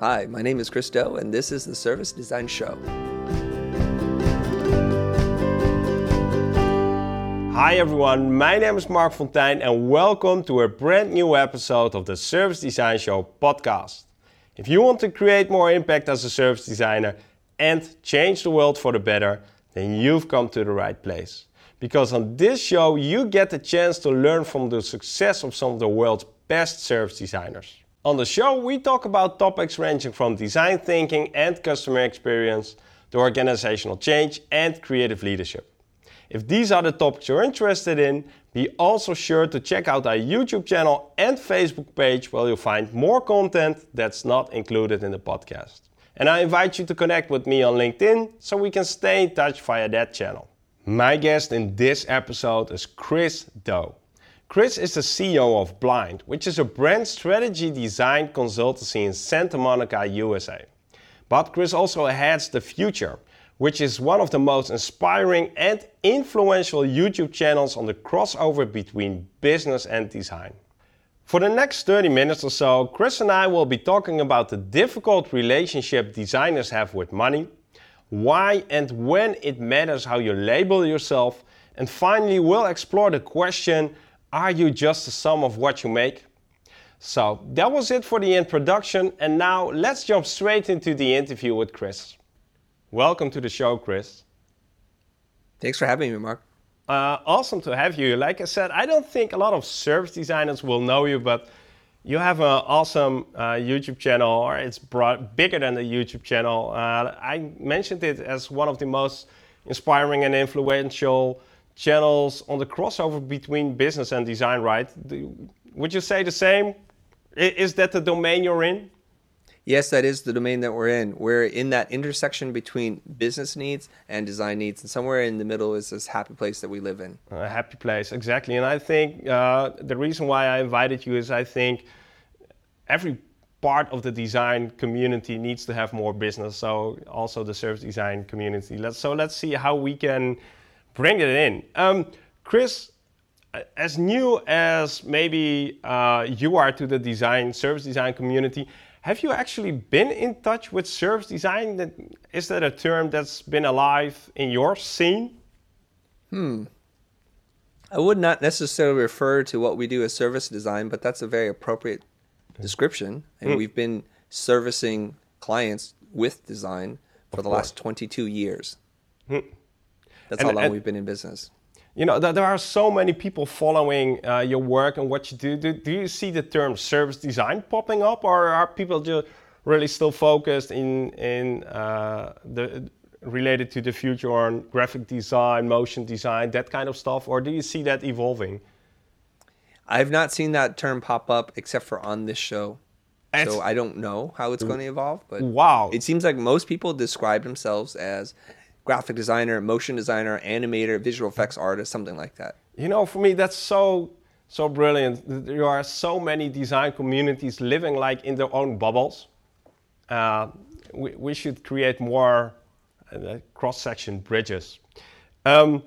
Hi, my name is Chris and this is the Service Design Show. Hi everyone, my name is Marc Fonteijn, and welcome to a brand new episode of the Service Design Show podcast. If you want to create more impact as a service designer and change the world for the better, then you've come to the right place. Because on this show, you get the chance to learn from the success of some of the world's best service designers. On the show, we talk about topics ranging from design thinking and customer experience to organizational change and creative leadership. If these are the topics you're interested in, be also sure to check out our YouTube channel and Facebook page where you'll find more content that's not included in the podcast. And I invite you to connect with me on LinkedIn so we can stay in touch via that channel. My guest in this episode is Chris Do. Chris is the CEO of Blind, which is a brand strategy design consultancy in Santa Monica, USA. But Chris also heads The Futur, which is one of the most inspiring and influential YouTube channels on the crossover between business and design. For the next 30 minutes or so, Chris and I will be talking about the difficult relationship designers have with money, why and when it matters how you label yourself, and finally, we'll explore the question are you just the sum of what you make? So that was it for the introduction, and now let's jump straight into the interview with Chris. Welcome to the show, Chris. Thanks for having me, Marc. Uh, awesome to have you. Like I said, I don't think a lot of service designers will know you, but you have an awesome uh, YouTube channel, or it's broad, bigger than the YouTube channel. Uh, I mentioned it as one of the most inspiring and influential channels on the crossover between business and design, right? Would you say the same? Is that the domain you're in? Yes, that is the domain that we're in. We're in that intersection between business needs and design needs, and somewhere in the middle is this happy place that we live in. A happy place, exactly. And I think uh, the reason why I invited you is I think every part of the design community needs to have more business. So also the service design community. Let's, so let's see how we can bring it in. Um, Chris, as new as maybe uh, you are to the design service design community, have you actually been in touch with service design? Is that a term that's been alive in your scene? Hmm. I would not necessarily refer to what we do as service design, but that's a very appropriate description. And mm. we've been servicing clients with design for of the course. last 22 years. Mm. That's and, how long and, we've been in business. You know, there are so many people following uh, your work and what you do. do. Do you see the term service design popping up, or are people just really still focused in in uh, the related to the future on graphic design, motion design, that kind of stuff, or do you see that evolving? I've not seen that term pop up except for on this show. so I don't know how it's going to evolve, but wow, it seems like most people describe themselves as graphic designer, motion designer, animator, visual effects artist, something like that. You know, for me, that's so so brilliant. There are so many design communities living like in their own bubbles. Uh, we, we, should create more uh, cross-section bridges. Um,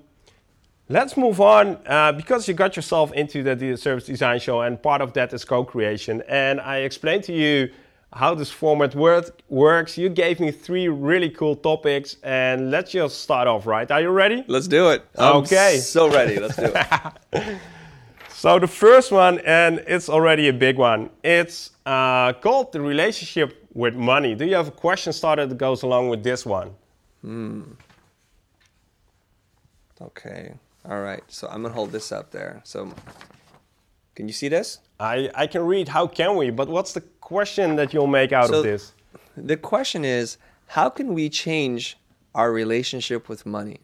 let's move on uh, because you got yourself into the service design show, and part of that is co-creation. And I explained to you how this format work, works. You gave me three really cool topics, and let's just start off, right? Are you ready? Let's do it. I'm okay. So ready. Let's do it. so, the first one, and it's already a big one, it's uh, called the relationship with money. Do you have a question started that goes along with this one? Hmm. Okay. All right. So, I'm going to hold this up there. So, can you see this? I, I can read. How can we? But what's the question that you'll make out so of this? The question is how can we change our relationship with money?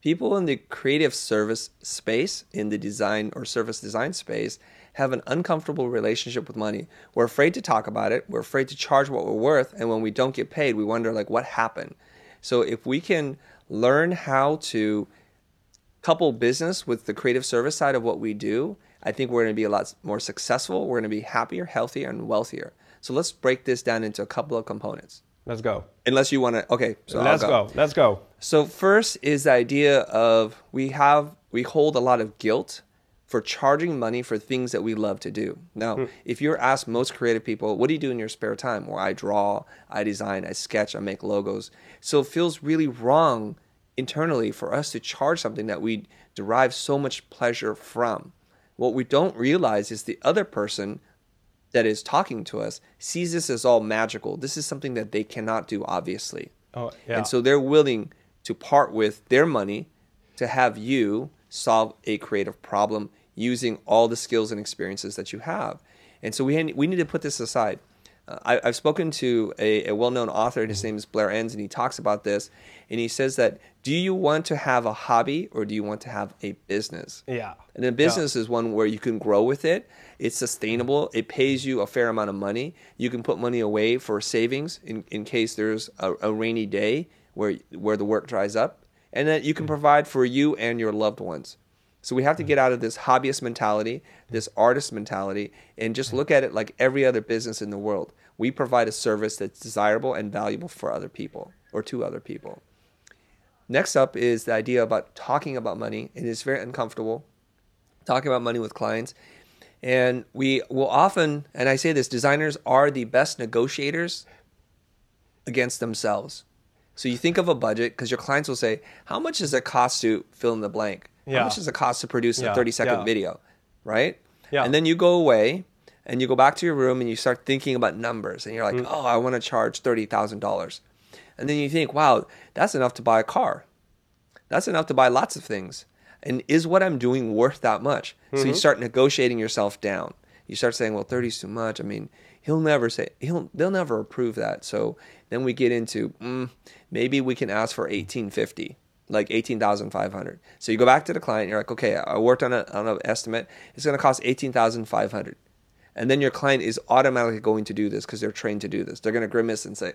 People in the creative service space, in the design or service design space, have an uncomfortable relationship with money. We're afraid to talk about it. We're afraid to charge what we're worth. And when we don't get paid, we wonder, like, what happened? So if we can learn how to couple business with the creative service side of what we do, I think we're going to be a lot more successful. We're going to be happier, healthier, and wealthier. So let's break this down into a couple of components. Let's go. Unless you want to, okay. So let's go. go. Let's go. So first is the idea of we have we hold a lot of guilt for charging money for things that we love to do. Now, hmm. if you're asked most creative people, what do you do in your spare time? Well, I draw, I design, I sketch, I make logos. So it feels really wrong internally for us to charge something that we derive so much pleasure from. What we don't realize is the other person that is talking to us sees this as all magical. This is something that they cannot do, obviously. Oh, yeah. And so they're willing to part with their money to have you solve a creative problem using all the skills and experiences that you have. And so we, we need to put this aside. Uh, I, have spoken to a, a well known author, and his name is Blair Enns, and he talks about this. And he says that do you want to have a hobby or do you want to have a business? Yeah. And a business yeah. is one where you can grow with it, it's sustainable, it pays you a fair amount of money. You can put money away for savings in, in case there's a, a rainy day where, where the work dries up, and that you can provide for you and your loved ones. So we have to get out of this hobbyist mentality, this artist mentality, and just look at it like every other business in the world. We provide a service that's desirable and valuable for other people or to other people. Next up is the idea about talking about money. And It is very uncomfortable talking about money with clients. And we will often, and I say this, designers are the best negotiators against themselves. So you think of a budget because your clients will say, How much does it cost to fill in the blank? Yeah. How much does it cost to produce yeah. a 30 second yeah. video? Right? Yeah. And then you go away and you go back to your room and you start thinking about numbers and you're like, mm. oh, I want to charge $30,000. And then you think, wow, that's enough to buy a car. That's enough to buy lots of things. And is what I'm doing worth that much? Mm-hmm. So you mm-hmm. start negotiating yourself down. You start saying, well, 30 is too much. I mean, he'll never say, he'll, they'll never approve that. So then we get into, mm, maybe we can ask for 1850 like 18,500. So you go back to the client, you're like, okay, I worked on, a, on an estimate. It's going to cost 18,500. And then your client is automatically going to do this because they're trained to do this. They're going to grimace and say,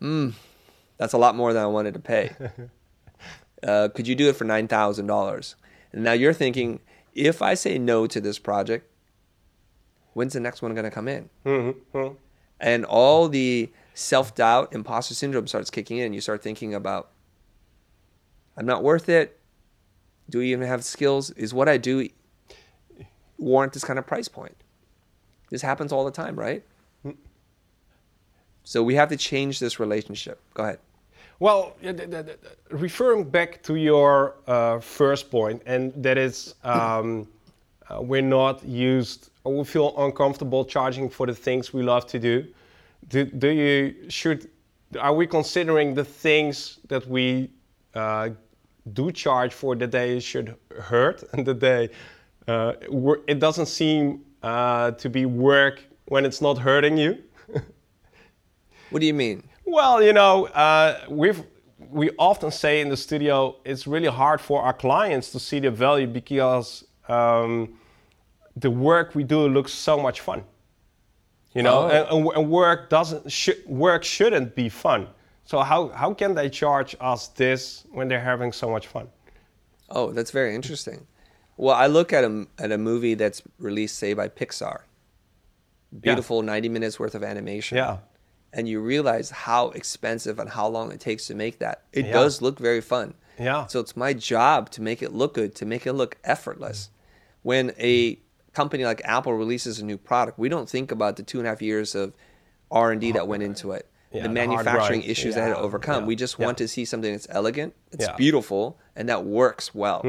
hmm, that's a lot more than I wanted to pay. uh, could you do it for $9,000? And now you're thinking, if I say no to this project, when's the next one going to come in? Mm-hmm. And all the self doubt, imposter syndrome starts kicking in. You start thinking about, I'm not worth it. Do we even have skills? Is what I do warrant this kind of price point? This happens all the time, right? So we have to change this relationship. Go ahead. Well, referring back to your uh, first point, and that is um, uh, we're not used or we feel uncomfortable charging for the things we love to do. Do, do you should are we considering the things that we uh, do charge for that they should hurt and the day uh, it doesn't seem uh, to be work when it's not hurting you. what do you mean? Well, you know, uh, we've we often say in the studio it's really hard for our clients to see the value because um, the work we do looks so much fun. You know, oh. and, and, work doesn't sh- work shouldn't be fun. So how, how can they charge us this when they're having so much fun? Oh, that's very interesting. Well, I look at a, at a movie that's released, say, by Pixar. Beautiful yeah. 90 minutes worth of animation. Yeah. And you realize how expensive and how long it takes to make that. It yeah. does look very fun. Yeah. So it's my job to make it look good, to make it look effortless. When a company like Apple releases a new product, we don't think about the two and a half years of R and D that went into it yeah, the manufacturing issues yeah, that had to overcome. Yeah, we just want to see something that's elegant, it's beautiful, and that works well.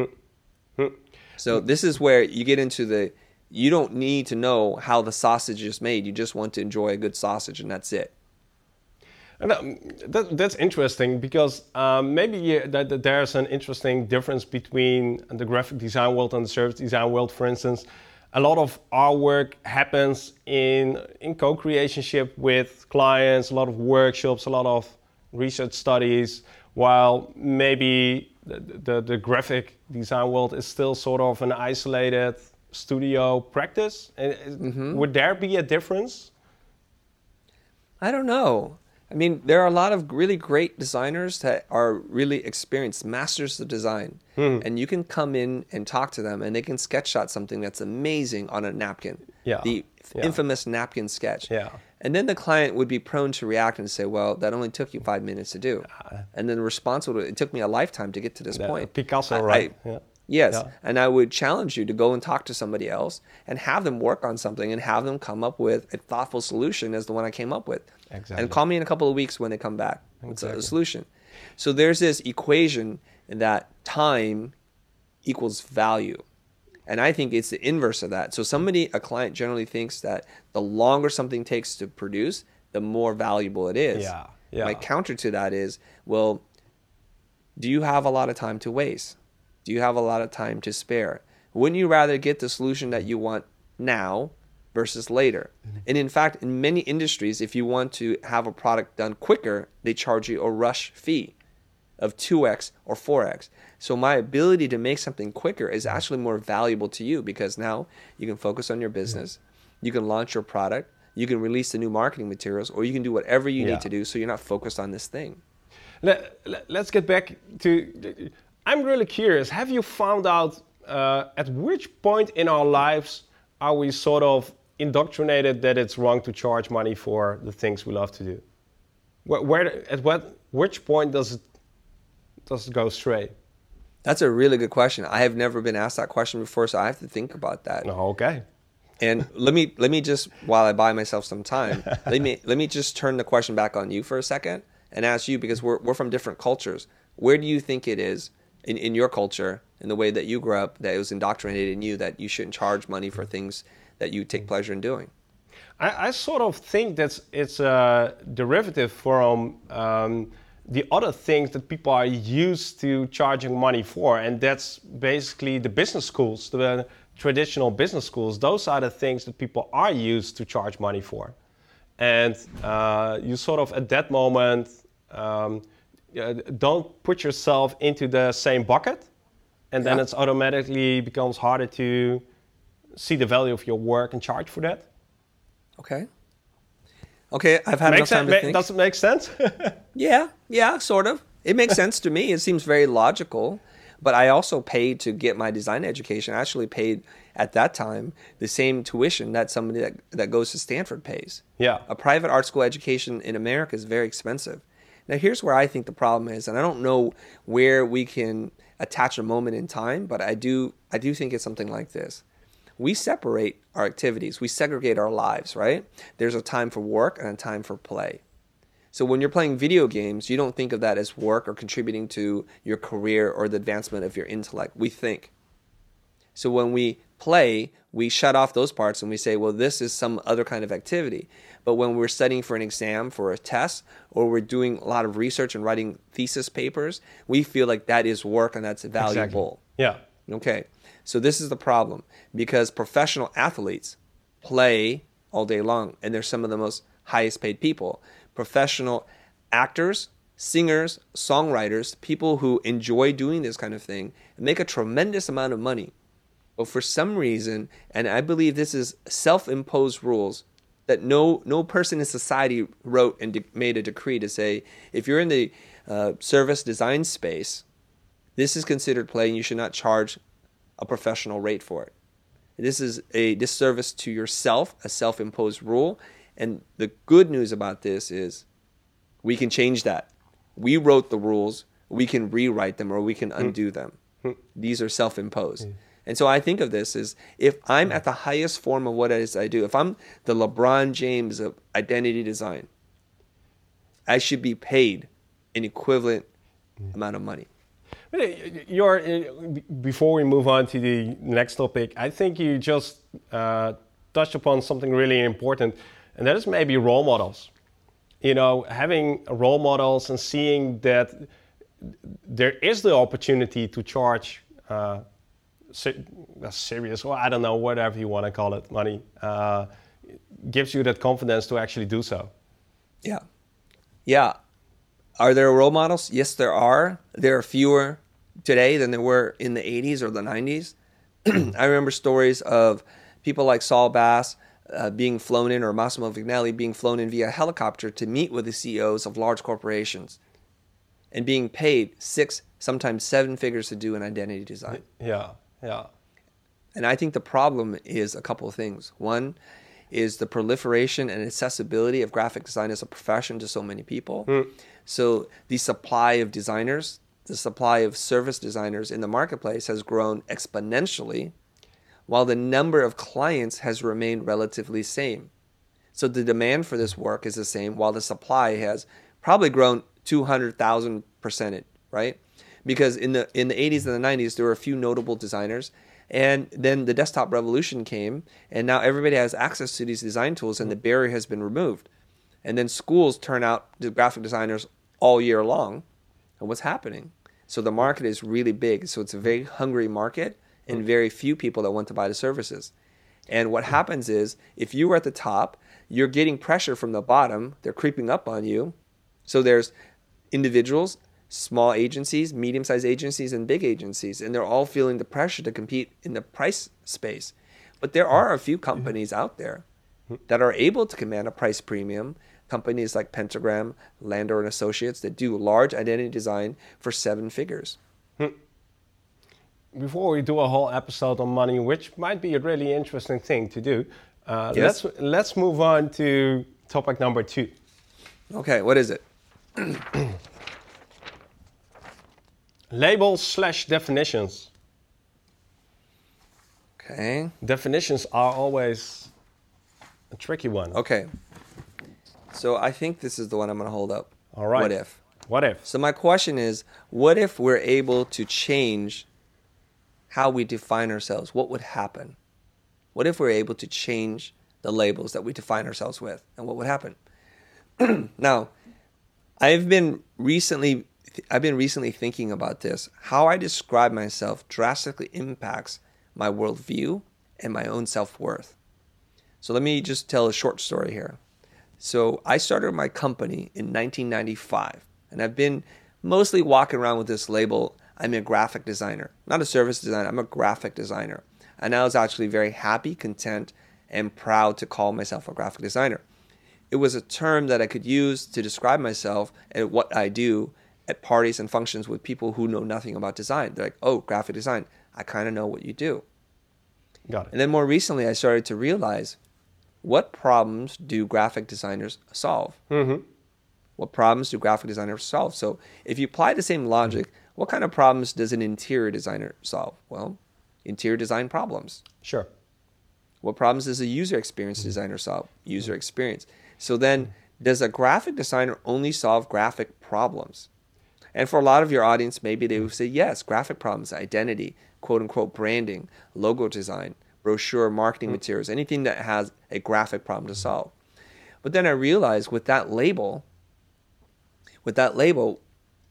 Mm. So this is where you get into the you don't need to know how the sausage is made. You just want to enjoy a good sausage, and that's it. And um, that, that's interesting because um, maybe that, that there's an interesting difference between the graphic design world and the service design world. For instance, a lot of our work happens in, in co-creationship with clients, a lot of workshops, a lot of research studies, while maybe the, the, the graphic design world is still sort of an isolated studio practice. Mm-hmm. Would there be a difference? I don't know. I mean, there are a lot of really great designers that are really experienced, masters of design. Hmm. And you can come in and talk to them, and they can sketch out something that's amazing on a napkin. Yeah. The yeah. infamous napkin sketch. Yeah. And then the client would be prone to react and say, "Well, that only took you five minutes to do." Uh, and then the response would, "It took me a lifetime to get to this point." Picasso, I, right? I, yeah. Yes. Yeah. And I would challenge you to go and talk to somebody else and have them work on something and have them come up with a thoughtful solution as the one I came up with. Exactly. And call me in a couple of weeks when they come back with a- Exactly. a solution. So there's this equation that time equals value. And I think it's the inverse of that. So somebody, a client generally thinks that the longer something takes to produce, the more valuable it is. Yeah, yeah. My counter to that is, well, do you have a lot of time to waste? Do you have a lot of time to spare? Wouldn't you rather get the solution that you want now versus later? Mm-hmm. And in fact, in many industries, if you want to have a product done quicker, they charge you a rush fee of 2x or 4x. So my ability to make something quicker is mm-hmm. actually more valuable to you because now you can focus on your business, you can launch your product, you can release the new marketing materials, or you can do whatever you Yeah. need to do so you're not focused on this thing. Let, let, us get back to. I'm really curious. Have you found out uh, at which point in our lives are we sort of indoctrinated that it's wrong to charge money for the things we love to do? Where, where at what which point does it does it go astray? That's a really good question. I have never been asked that question before, so I have to think about that. No, okay. And let me let me just while I buy myself some time, let me let me just turn the question back on you for a second and ask you because we're we're from different cultures. Where do you think it is in, in your culture, in the way that you grew up, that it was indoctrinated in you that you shouldn't charge money for things that you take pleasure in doing? I, I sort of think that it's a derivative from um, the other things that people are used to charging money for, and that's basically the business schools, the traditional business schools. Those are the things that people are used to charge money for, and uh, you sort of at that moment um, uh, don't put yourself into the same bucket, and then Yeah. it's automatically becomes harder to see the value of your work and charge for that. Okay. Okay, I've had Makes enough time sense? to think. Does it make sense? Yeah, yeah, sort of. It makes sense to me. It seems very logical. But I also paid to get my design education. I actually paid at that time the same tuition that somebody that, that goes to Stanford pays. Yeah. A private art school education in America is very expensive. Now, here's where I think the problem is, and I don't know where we can attach a moment in time, but I do, I do think it's something like this. We separate our activities, we segregate our lives, right? There's a time for work and a time for play. So when you're playing video games, you don't think of that as work or contributing to your career or the advancement of your intellect. We think. So when we play, we shut off those parts and we say, well, this is some other kind of activity. But when we're studying for an exam, for a test, or we're doing a lot of research and writing thesis papers, we feel like that is work and that's valuable. Yeah. Okay. So this is the problem because professional athletes play all day long and they're some of the most highest paid people. Professional actors, singers, songwriters, people who enjoy doing this kind of thing make a tremendous amount of money. But for some reason, and I believe this is self-imposed rules that no no person in society wrote and de- made a decree to say if you're in the uh, service design space, this is considered play and you should not charge a professional rate for it. This is a disservice to yourself, a self imposed rule. And the good news about this is we can change that. We wrote the rules, we can rewrite them or we can hmm. undo them. Hmm. These are self imposed. Hmm. And so I think of this as if I'm at the highest form of what it is I do, if I'm the LeBron James of identity design, I should be paid an equivalent amount of money. Uh, You're, uh, before we move on to the next topic, I think you just uh, touched upon something really important, and that is maybe role models. You know, having role models and seeing that there is the opportunity to charge uh, se- serious, or I don't know, whatever you want to call it, money, uh, gives you that confidence to actually do so. Yeah. Yeah. Are there role models? Yes, there are. There are fewer today than there were in the 80s or the 90s. I remember stories of people like Saul Bass uh, being flown in or Massimo Vignelli being flown in via helicopter to meet with the CEOs of large corporations and being paid six, sometimes seven figures to do an identity design. Yeah, yeah, And I think the problem is a couple of things. One is the proliferation and accessibility of graphic design as a profession to so many people. Hmm. So the supply of designers the supply of service designers in the marketplace has grown exponentially, while the number of clients has remained relatively same. So the demand for this work is the same, while the supply has probably grown 200,000 percent, right? Because in the in the 80s and the 90s, there were a few notable designers, and then the desktop revolution came, and now everybody has access to these design tools, and the mm-hmm. barrier has been removed. And then schools turn out the graphic designers all year long. And what's happening? So the market is really big. So it's a very hungry market and mm-hmm. very few people that want to buy the services. And what happens is if you are at the top, you're getting pressure from the bottom, they're creeping up on you. So there's individuals, small agencies, medium sized agencies, and big agencies, and they're all feeling the pressure to compete in the price space. But there are a few companies out there that are able to command a price premium companies like Pentagram, Landor and Associates that do large identity design for seven figures. Before we do a whole episode on money, which might be a really interesting thing to do, uh, Yes. let's let's move on to topic number two. Okay, what is it? Labels slash definitions. Okay. Definitions are always a tricky one. Okay. So I think this is the one I'm going to hold up. All right. What if? What if? So my question is, what if we're able to change how we define ourselves? What would happen? What if we're able to change the labels that we define ourselves with? And what would happen? now, I've been recently I've been recently thinking about this. How I describe myself drastically impacts my worldview and my own self-worth. So let me just tell a short story here. So I started my company in 1995, and I've been mostly walking around with this label. I'm a graphic designer, not a service designer. I'm a graphic designer, and I was actually very happy, content, and proud to call myself a graphic designer. It was a term that I could use to describe myself and what I do at parties and functions with people who know nothing about design. They're like, "Oh, graphic design. I kind of know what you do." Got it. And then more recently, I started to realize what problems do graphic designers solve? Mm-hmm. What problems do graphic designers solve? So, if you apply the same logic, what kind of problems does an interior designer solve? Well, interior design problems. Sure. What problems does a user experience designer solve? User experience. So, then does a graphic designer only solve graphic problems? And for a lot of your audience, maybe they would say, yes, graphic problems, identity, quote unquote branding, logo design, brochure, marketing mm. materials, anything that has a graphic problem to solve. But then I realized with that label, with that label,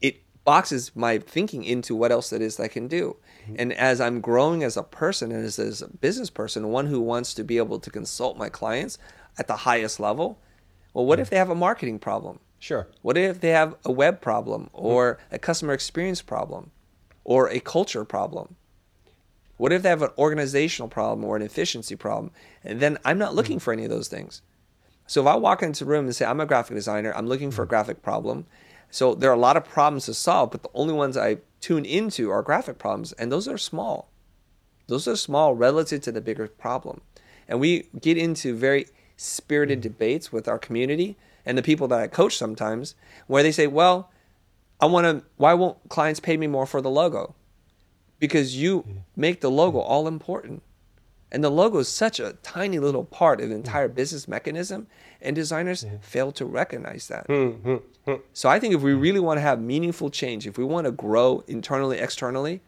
it boxes my thinking into what else it is I can do. Mm-hmm. And as I'm growing as a person and as, as a business person, one who wants to be able to consult my clients at the highest level, well, what mm. if they have a marketing problem? Sure. What if they have a web problem or a customer experience problem or a culture problem? What if they have an organizational problem or an efficiency problem? And then I'm not looking mm-hmm. for any of those things. So if I walk into a room and say, I'm a graphic designer, I'm looking for a mm-hmm. graphic problem. So there are a lot of problems to solve, but the only ones I tune into are graphic problems, and those are small. Those are small relative to the bigger problem. And we get into very spirited mm-hmm. debates with our community and the people that I coach sometimes where they say, Well, I want to, why won't clients pay me more for the logo? Because you mm-hmm. make the logo all important. And the logo is such a tiny little part of the mm-hmm. entire business mechanism, and designers mm-hmm. fail to recognize that. Hmm, hmm, hmm. So I think if we really want to have meaningful change, if we want to grow internally, externally,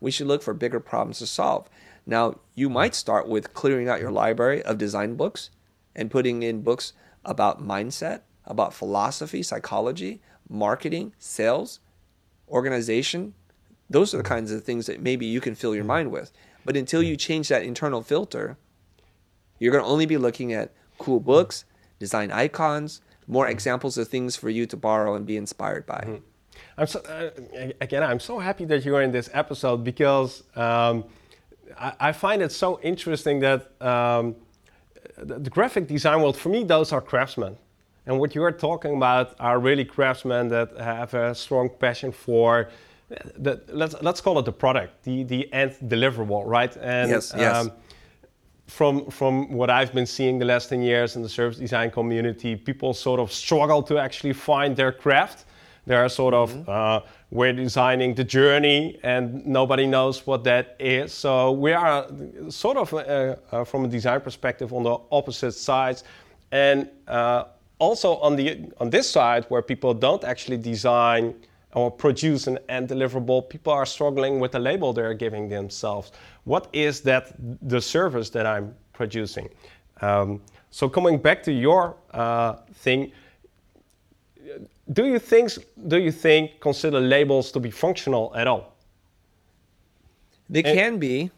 we should look for bigger problems to solve. Now, you might start with clearing out your library of design books and putting in books about mindset, about philosophy, psychology, marketing, sales, organization. Those are the kinds of things that maybe you can fill your mind with. But until you change that internal filter, you're going to only be looking at cool books, design icons, more examples of things for you to borrow and be inspired by. I'm so, uh, again, I'm so happy that you're in this episode because um, I, I, find it so interesting that um, the, the, graphic design world, for me, those are craftsmen. And what you're talking about are really craftsmen that have a strong passion for the, let's, let's call it the product, the, the end deliverable, right? And, yes, yes. Um, from, from what I've been seeing the last 10 years in the service design community, people sort of struggle to actually find their craft They're sort of Mm-hmm. uh, we're designing the journey, and nobody knows what that is. So we are sort of uh, uh, from a design perspective on the opposite sides, and uh, also on the on this side where people don't actually design or produce an end deliverable, people are struggling with the label they're giving themselves. What is that the service that I'm producing? Um, so coming back to your uh, thing, do you think do you think consider labels to be functional at all? They And- can be.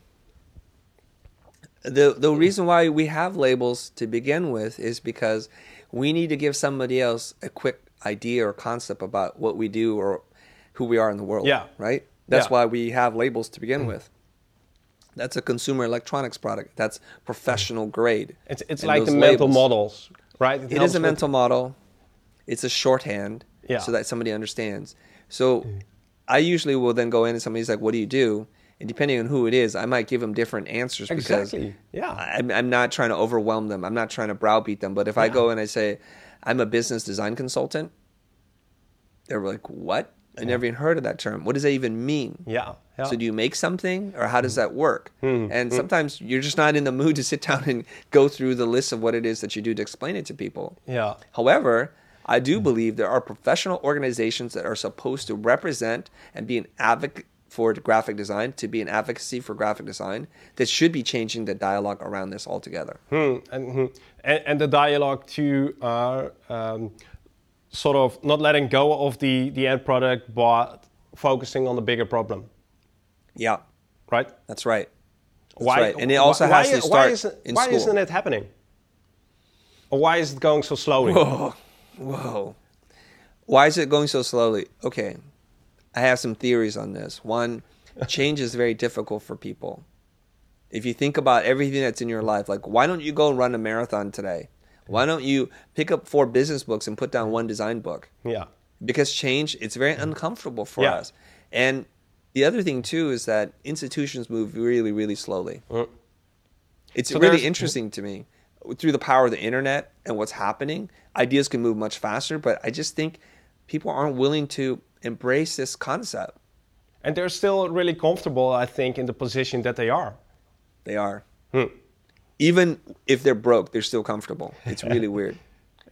The the reason why we have labels to begin with is because we need to give somebody else a quick idea or concept about what we do or who we are in the world. Yeah. Right? That's Yeah. why we have labels to begin with. That's a consumer electronics product. That's professional grade. It's it's And like the those mental models, right? It helps is a mental model. It's a shorthand Yeah. so that somebody understands. So mm-hmm. I usually will then go in and somebody's like, "What do you do?" And depending on who it is, I might give them different answers because Exactly. Yeah. I'm, I'm not trying to overwhelm them. I'm not trying to browbeat them. But if I go and I say, "I'm a business design consultant," they're like, "What? I never even heard of that term. What does that even mean?" Yeah. yeah. So do you make something, or how does mm-hmm. that work? Hmm. And mm-hmm. sometimes you're just not in the mood to sit down and go through the list of what it is that you do to explain it to people. yeah. However, I do believe there are professional organizations that are supposed to represent and be an advocate for graphic design, to be an advocacy for graphic design, that should be changing the dialogue around this altogether. Hmm, and, hmm. and and the dialogue too are um, sort of not letting go of the the end product, but focusing on the bigger problem, Yeah, right? that's right. That's right. And it also why, has to why start isn't, in why isn't it happening? Or why is it going so slowly? Whoa, whoa. Why is it going so slowly? Okay, I have some theories on this. One, change is very difficult for people. If you think about everything that's in your life, like why don't you go and run a marathon today? Why don't you pick up four business books and put down one design book? Yeah. Because change, it's very uncomfortable for Yeah. us. And the other thing too is that institutions move really, really slowly. Mm. It's So really interesting to me. Through the power of the internet and what's happening, ideas can move much faster, but I just think people aren't willing to embrace this concept. And they're still really comfortable, I think, in the position that they are. They are. Hmm. Even if they're broke, they're still comfortable. It's really weird.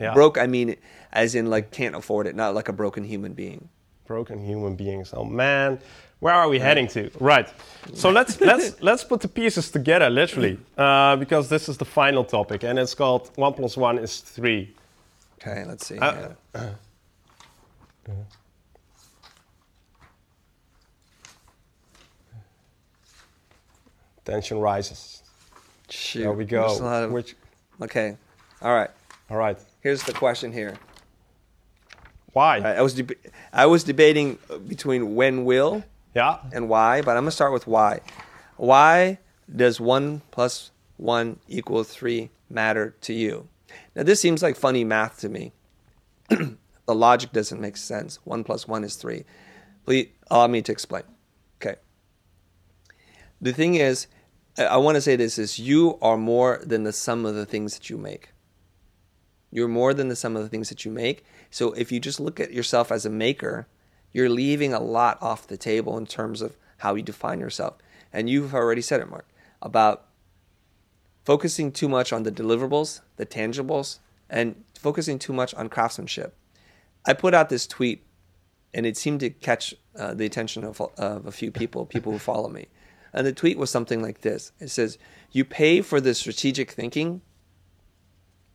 Yeah. Broke, I mean, as in like can't afford it, not like a broken human being. broken human beings. Oh man, where are we heading to? Right. So let's let's let's put the pieces together, literally, uh, because this is the final topic, and it's called one plus one is three. Okay, let's see. Uh. Tension rises. Shoot. There we go. Of- Which, Okay. All right. all right. Here's the question here. Why? Right, I was deb- I was debating between when will Yeah. and why, but I'm gonna start with why. Why does one plus one equal three matter to you? Now this seems like funny math to me. the logic doesn't make sense. One plus one is three. Please allow me to explain. Okay. The thing is, I want to say this: is you are more than the sum of the things that you make. You're more than the sum of the things that you make. So if you just look at yourself as a maker, you're leaving a lot off the table in terms of how you define yourself. And you've already said it, Marc, about focusing too much on the deliverables, the tangibles, and focusing too much on craftsmanship. I put out this tweet, and it seemed to catch uh, the attention of, of a few people, people who follow me. And the tweet was something like this It says, You pay for the strategic thinking,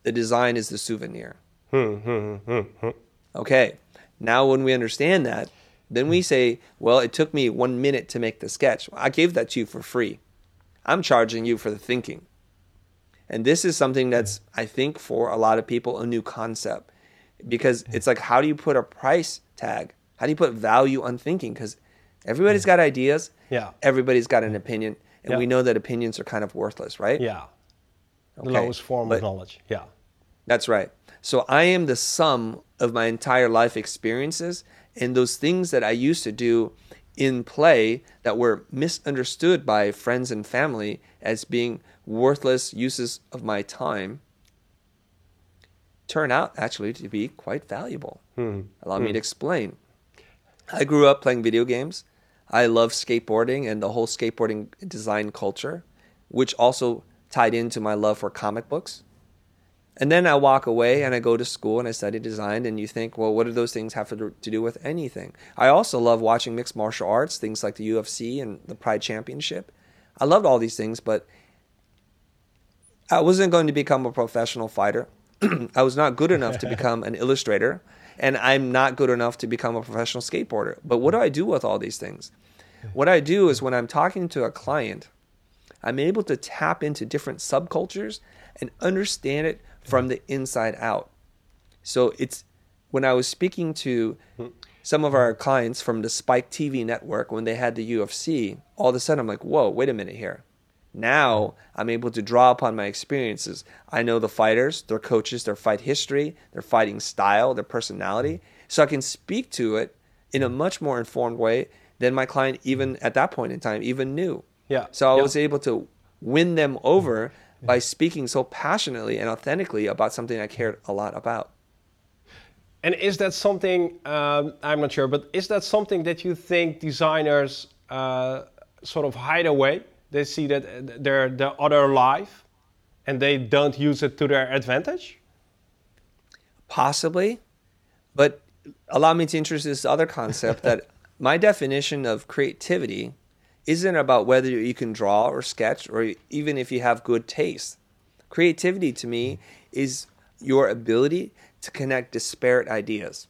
the design is the souvenir. Hmm, hmm, hmm, hmm. Okay, now when we understand that, then we say, well, it took me one minute to make the sketch. I gave that to you for free. I'm charging you for the thinking. And this is something that's, I think, for a lot of people, a new concept. Because it's like, how do you put a price tag? How do you put value on thinking? Because everybody's mm. got ideas, Yeah. everybody's got an opinion, and Yeah. we know that opinions are kind of worthless, right? Yeah. The lowest form but- of knowledge. Yeah. That's right. So I am the sum of my entire life experiences and those things that I used to do in play that were misunderstood by friends and family as being worthless uses of my time turn out actually to be quite valuable. Hmm. Allow me to explain. I grew up playing video games. I love skateboarding and the whole skateboarding design culture, which also tied into my love for comic books. And then I walk away and I go to school and I study design. And you think, well, what do those things have to do with anything? I also love watching mixed martial arts, things like the UFC and the Pride Championship. I loved all these things, but I wasn't going to become a professional fighter. I was not good enough to become an illustrator, and I'm not good enough to become a professional skateboarder. But what do I do with all these things? What I do is when I'm talking to a client, I'm able to tap into different subcultures and understand it from the inside out. So it's when I was speaking to some of our clients from the Spike TV network when they had the UFC, all of a sudden I'm like, whoa, wait a minute here. Now I'm able to draw upon my experiences. I know the fighters, their coaches, their fight history, their fighting style, their personality. So I can speak to it in a much more informed way than my client even at that point in time even knew. Yeah. So I yeah. was able to win them over by speaking so passionately and authentically about something I cared a lot about. And is that something, um, I'm not sure, but is that something that you think designers uh, sort of hide away? They see that they're the other life and they don't use it to their advantage? Possibly, but allow me to introduce this other concept that my definition of creativity isn't about whether you can draw or sketch or even if you have good taste. Creativity to me is your ability to connect disparate ideas.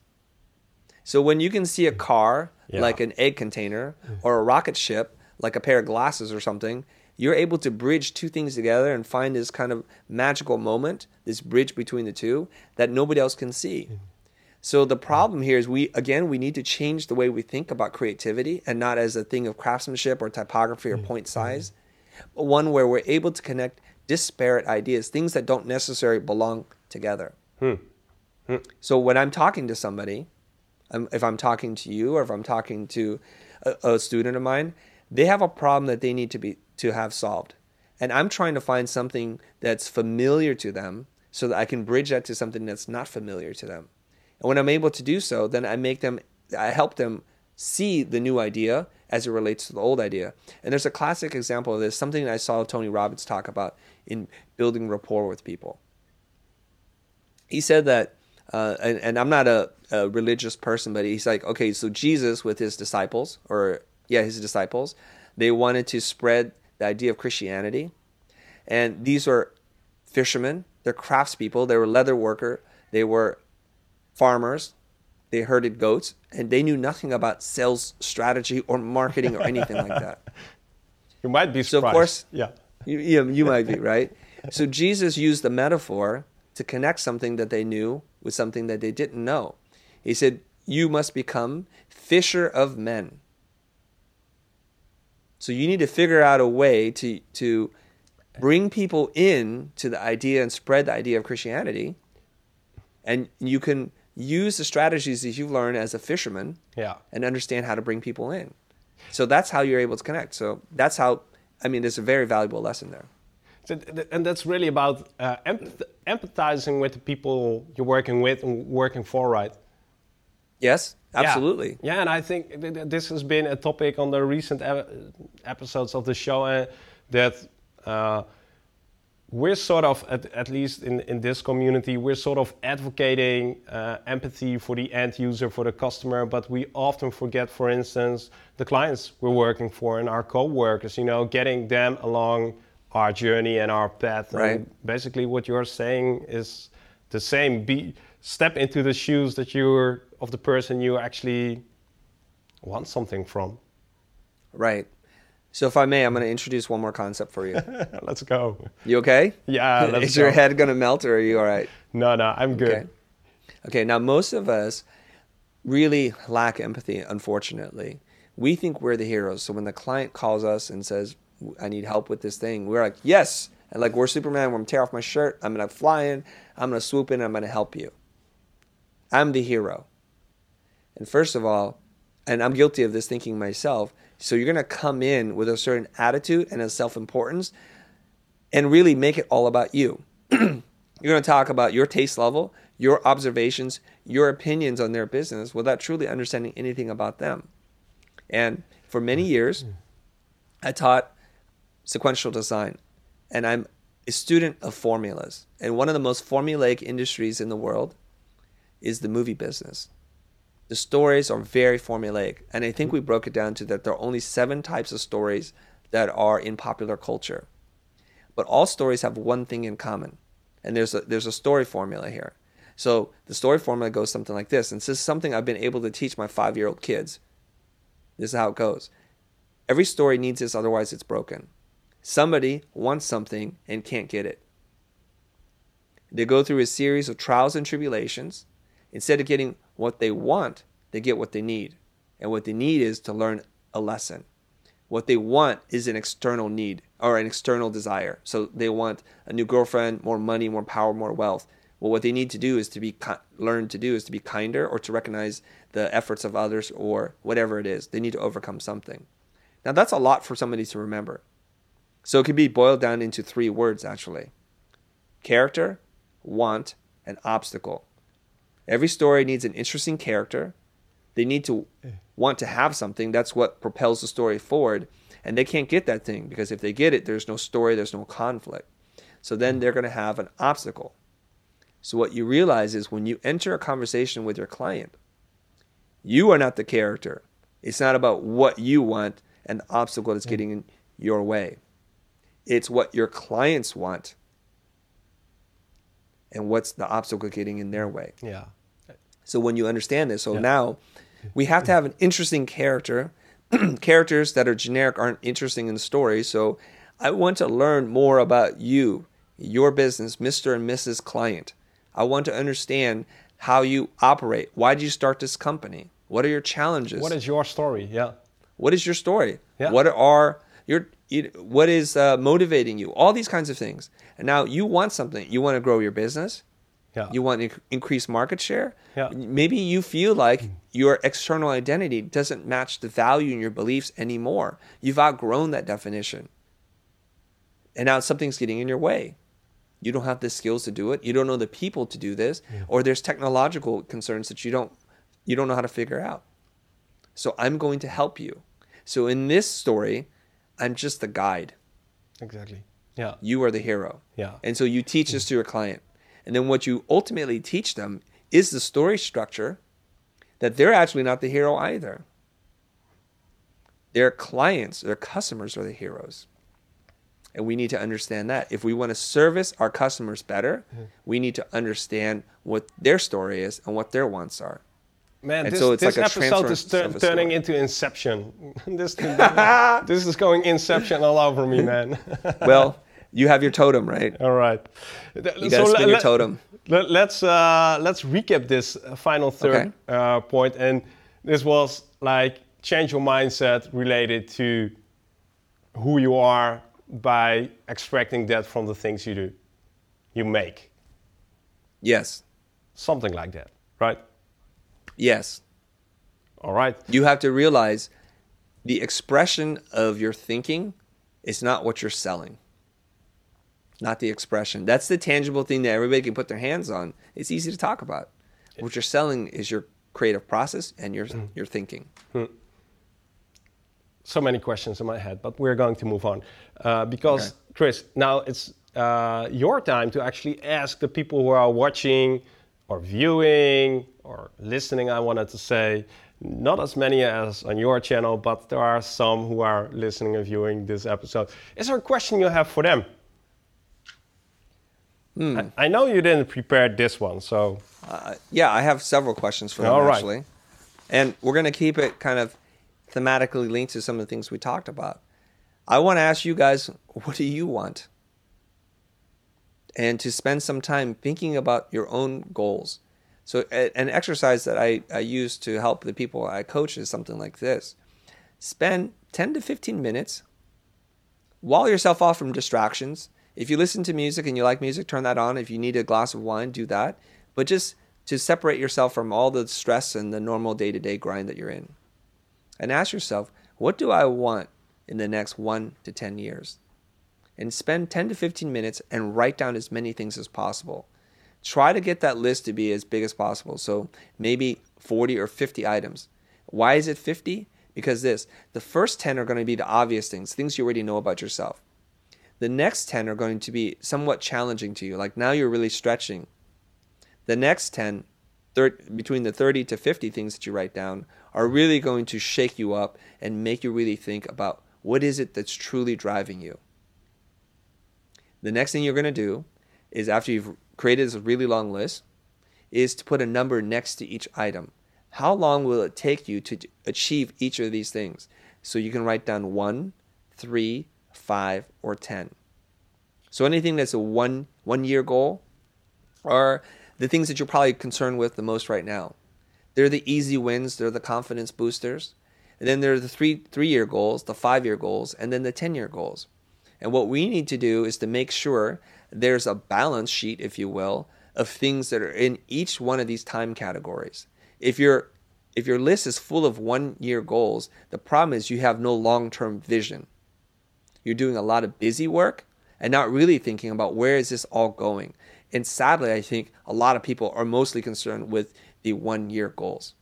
So when you can see a car Yeah. like an egg container or a rocket ship like a pair of glasses or something, you're able to bridge two things together and find this kind of magical moment, this bridge between the two that nobody else can see. Mm-hmm. So the problem here is we again we need to change the way we think about creativity and not as a thing of craftsmanship or typography or mm-hmm. point size, but one where we're able to connect disparate ideas, things that don't necessarily belong together. Hmm. Hmm. So when I'm talking to somebody, um, if I'm talking to you or if I'm talking to a, a student of mine, they have a problem that they need to be to have solved, and I'm trying to find something that's familiar to them so that I can bridge that to something that's not familiar to them. And when I'm able to do so, then I make them, I help them see the new idea as it relates to the old idea. And there's a classic example of this, something I saw Tony Robbins talk about in building rapport with people. He said that, uh, and, and I'm not a, a religious person, but he's like, okay, so Jesus with his disciples, or yeah, his disciples, they wanted to spread the idea of Christianity. And these were fishermen, they're craftspeople, they were leather worker, they were farmers, they herded goats, and they knew nothing about sales strategy or marketing or anything like that. You might be So, of course- yeah. You, you, you might be, right? So Jesus used the metaphor to connect something that they knew with something that they didn't know. He said, You must become fisher of men. So you need to figure out a way to, to bring people in to the idea and spread the idea of Christianity. And you can use the strategies that you've learned as a fisherman Yeah. and understand how to bring people in. So that's how you're able to connect. So that's how, I mean, there's a very valuable lesson there. So and that's really about uh, empath- empathizing with the people you're working with and working for, right? Yes, Yeah. absolutely. Yeah, and I think th- th- this has been a topic on the recent episodes of the show uh, that uh, we're sort of, at, at least in, in this community, we're sort of advocating uh, empathy for the end user, for the customer, but we often forget, for instance, the clients we're working for and our co-workers, you know, getting them along our journey and our path. Right. And basically what you're saying is the same. Be step into the shoes that you're of the person you actually want something from. Right. So if I may, I'm going to introduce one more concept for you. let's go. You okay? Yeah, let's Is your head going to melt or are you all right? No, no, I'm good. Okay. Okay, now most of us really lack empathy, unfortunately. We think we're the heroes. So when the client calls us and says, I need help with this thing, we're like, yes. And like, we're Superman. We're going to tear off my shirt. I'm going to fly in. I'm going to swoop in. I'm going to help you. I'm the hero. And first of all, and I'm guilty of this thinking myself. So you're going to come in with a certain attitude and a self importance and really make it all about you. you're going to talk about your taste level, your observations, your opinions on their business without truly understanding anything about them. And for many years, I taught sequential design, and I'm a student of formulas. And one of the most formulaic industries in the world is the movie business. The stories are very formulaic, and I think we broke it down to that there are only seven types of stories that are in popular culture. But all stories have one thing in common, and there's a there's a story formula here. So the story formula goes something like this, and this is something I've been able to teach my five year old kids. This is how it goes. Every story needs this, otherwise it's broken. Somebody wants something and can't get it. They go through a series of trials and tribulations. Instead of getting what they want, they get what they need. And what they need is to learn a lesson. What they want is an external need or an external desire. So they want a new girlfriend, more money, more power, more wealth. Well, what they need to do is to be learn to do is to be kinder or to recognize the efforts of others or whatever it is. They need to overcome something. Now that's a lot for somebody to remember. So it can be boiled down into three words actually. Character, want, and obstacle. Every story needs an interesting character. They need to want to have something. That's what propels the story forward. And they can't get that thing because if they get it, there's no story, there's no conflict. So then they're going to have an obstacle. So what you realize is when you enter a conversation with your client, you are not the character. It's not about what you want and the obstacle that's getting in your way. It's what your clients want and what's the obstacle getting in their way. Yeah. So when you understand this, so yeah. now we have to have an interesting character. Characters that are generic aren't interesting in the story. So I want to learn more about you, your business, Mr. and Mrs. Client. I want to understand how you operate. Why did you start this company? What are your challenges? What is your story? Yeah. What is your story? Yeah. What are your what is uh, motivating you? All these kinds of things. And now you want something. You want to grow your business. Yeah. You want to increase market share. Yeah. Maybe you feel like mm. your external identity doesn't match the value in your beliefs anymore. You've outgrown that definition. And now something's getting in your way. You don't have the skills to do it. You don't know the people to do this, yeah. or there's technological concerns that you don't you don't know how to figure out. So I'm going to help you. So in this story, I'm just the guide. Exactly. Yeah. You are the hero. Yeah. And so you teach this to your client. And then what you ultimately teach them is the story structure that they're actually not the hero either. Their clients, their customers are the heroes. And we need to understand that. If we want to service our customers better, mm-hmm. we need to understand what their story is and what their wants are. Man, and this, so this like episode is turning into Inception. this, this is going Inception all over me, man. well, you have your totem, right? All right. You gotta so spin your totem. Let, let's uh, let's recap this final third okay. uh, point, and this was like change your mindset related to who you are by extracting that from the things you do, you make. Yes. Something like that, right? Yes. All right. You have to realize the expression of your thinking is not what you're selling. Not the expression. That's the tangible thing that everybody can put their hands on. It's easy to talk about. What you're selling is your creative process and your mm. your thinking. Mm. So many questions in my head, but we're going to move on uh, because okay. Chris, now it's uh, your time to actually ask the people who are watching or viewing or listening, I wanted to say, not as many as on your channel, but there are some who are listening and viewing this episode. Is there a question you have for them? Hmm. I, I, know you didn't prepare this one, so. Uh, yeah, I have several questions for them All right. actually. And we're going to keep it kind of thematically linked to some of the things we talked about. I want to ask you guys, what do you want? And to spend some time thinking about your own goals. So, an exercise that I, I use to help the people I coach is something like this spend 10 to 15 minutes, wall yourself off from distractions. If you listen to music and you like music, turn that on. If you need a glass of wine, do that. But just to separate yourself from all the stress and the normal day to day grind that you're in. And ask yourself, what do I want in the next one to 10 years? And spend 10 to 15 minutes and write down as many things as possible try to get that list to be as big as possible. So maybe 40 or 50 items. Why is it 50? Because this the first 10 are going to be the obvious things, things you already know about yourself. The next 10 are going to be somewhat challenging to you, like now you're really stretching. The next 10, thir- between the 30 to 50 things that you write down, are really going to shake you up and make you really think about what is it that's truly driving you. The next thing you're going to do is after you've created this really long list, is to put a number next to each item. How long will it take you to achieve each of these things? So you can write down one, three, five, or ten. So anything that's a one one year goal are the things that you're probably concerned with the most right now. They're the easy wins, they're the confidence boosters. And then there are the three three year goals, the five year goals, and then the ten year goals. And what we need to do is to make sure there's a balance sheet, if you will, of things that are in each one of these time categories. If your if your list is full of one year goals, the problem is you have no long term vision. You're doing a lot of busy work and not really thinking about where is this all going. And sadly, I think a lot of people are mostly concerned with the one year goals.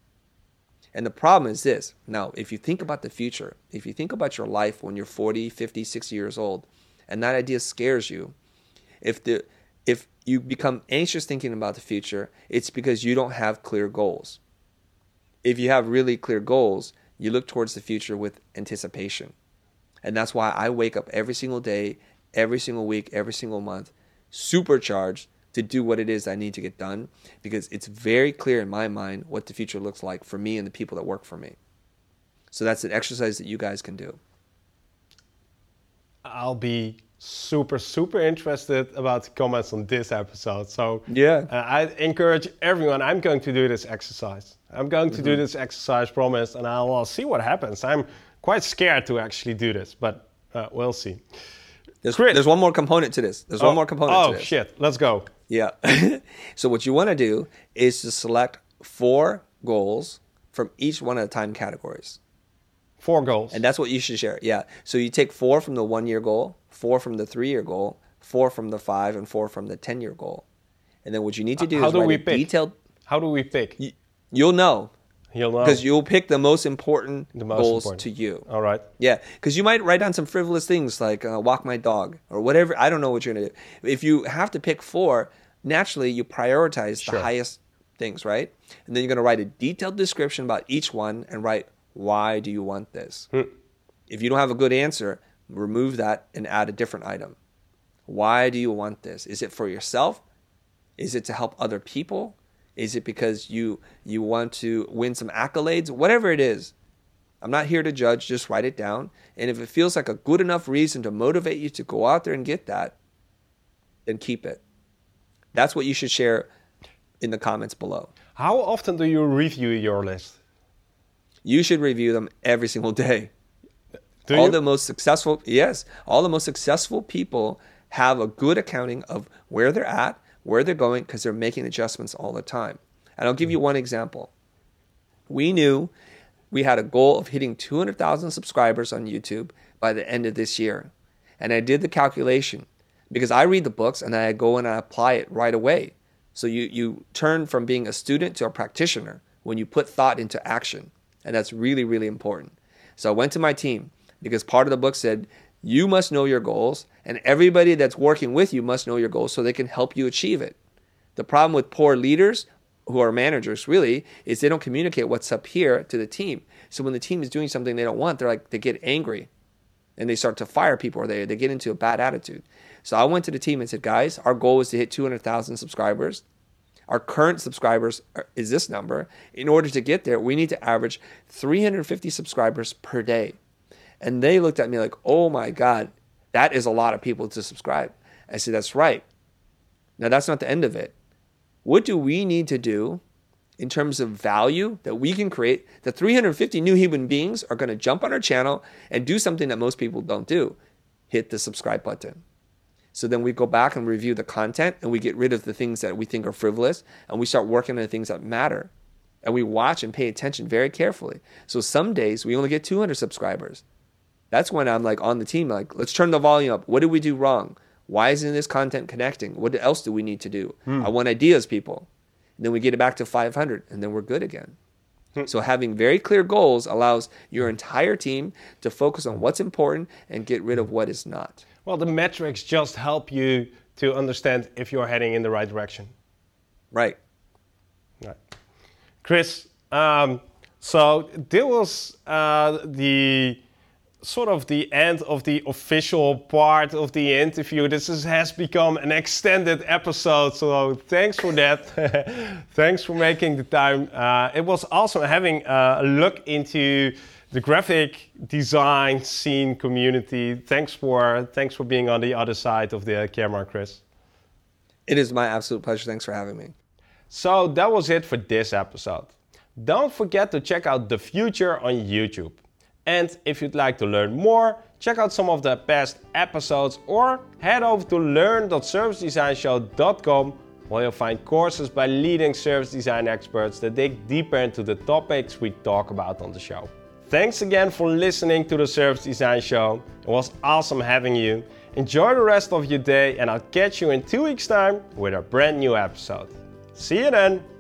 And the problem is this now, if you think about the future, if you think about your life when you're 40, 50, 60 years old, and that idea scares you, if the if you become anxious thinking about the future, it's because you don't have clear goals. If you have really clear goals, you look towards the future with anticipation. And that's why I wake up every single day, every single week, every single month, supercharged to do what it is I need to get done because it's very clear in my mind what the future looks like for me and the people that work for me. So that's an exercise that you guys can do. I'll be super super interested about the comments on this episode so yeah uh, i encourage everyone i'm going to do this exercise i'm going to mm-hmm. do this exercise promise and i'll, I'll, see what happens i'm quite scared to actually do this but uh, we'll see there's, great there's, one more component to this there's oh, one more component oh to this. shit let's go yeah so what you want to do is to select four goals from each one of the time categories Four goals. And that's what you should share. Yeah. So you take four from the one year goal, four from the three year goal, four from the five, and four from the 10 year goal. And then what you need to do How is do write we a pick? detailed. How do we pick? You, will know. You'll know. Because you'll pick the most important the most goals important. to you. All right. Yeah. Because you might write down some frivolous things like uh, walk my dog or whatever. I don't know what you're going to do. If you have to pick four, naturally you prioritize sure. the highest things, right? And then you're going to write a detailed description about each one and write why do you want this? Hmm. If you don't have a good answer, remove that and add a different item. Why do you want this? Is it for yourself? Is it to help other people? Is it because you you want to win some accolades? Whatever it is. I'm not here to judge, just write it down. And if it feels like a good enough reason to motivate you to go out there and get that, then keep it. That's what you should share in the comments below. How often do you review your list? You should review them every single day. Do all you? the most successful, yes, all the most successful people have a good accounting of where they're at, where they're going, because they're making adjustments all the time. And I'll give you mm-hmm. one example. We knew we had a goal of hitting 200,000 subscribers on YouTube by the end of this year. And I did the calculation because I read the books and I go and I apply it right away. So you, you turn from being a student to a practitioner when you put thought into action. And that's really, really important. So I went to my team because part of the book said you must know your goals and everybody that's working with you must know your goals so they can help you achieve it. The problem with poor leaders who are managers really is they don't communicate what's up here to the team. So when the team is doing something they don't want, they're like they get angry and they start to fire people or they, they get into a bad attitude. So I went to the team and said, guys, our goal is to hit 200,000 subscribers. Our current subscribers are, is this number. In order to get there, we need to average 350 subscribers per day. And they looked at me like, oh my God, that is a lot of people to subscribe. I said, that's right. Now, that's not the end of it. What do we need to do in terms of value that we can create? The 350 new human beings are going to jump on our channel and do something that most people don't do hit the subscribe button. So then we go back and review the content and we get rid of the things that we think are frivolous and we start working on the things that matter. And we watch and pay attention very carefully. So some days we only get 200 subscribers. That's when I'm like on the team, like, let's turn the volume up. What did we do wrong? Why isn't this content connecting? What else do we need to do? I want ideas, people. And then we get it back to 500, and then we're good again. So having very clear goals allows your entire team to focus on what's important and get rid of what is not. Well, the metrics just help you to understand if you're heading in the right direction. Right. Right. Chris, um, so this was uh, the sort of the end of the official part of the interview. This is, has become an extended episode, so thanks for that. thanks for making the time. Uh, it was awesome having uh, a look into the graphic design scene community. Thanks for thanks for being on the other side of the camera, Chris. It is my absolute pleasure. Thanks for having me. So that was it for this episode. Don't forget to check out The Futur on YouTube. And if you'd like to learn more, check out some of the past episodes or head over to learn.servicedesignshow.com where you'll find courses by leading service design experts that dig deeper into the topics we talk about on the show. Thanks again for listening to the Service Design Show. It was awesome having you. Enjoy the rest of your day, and I'll catch you in two weeks' time with a brand new episode. See you then!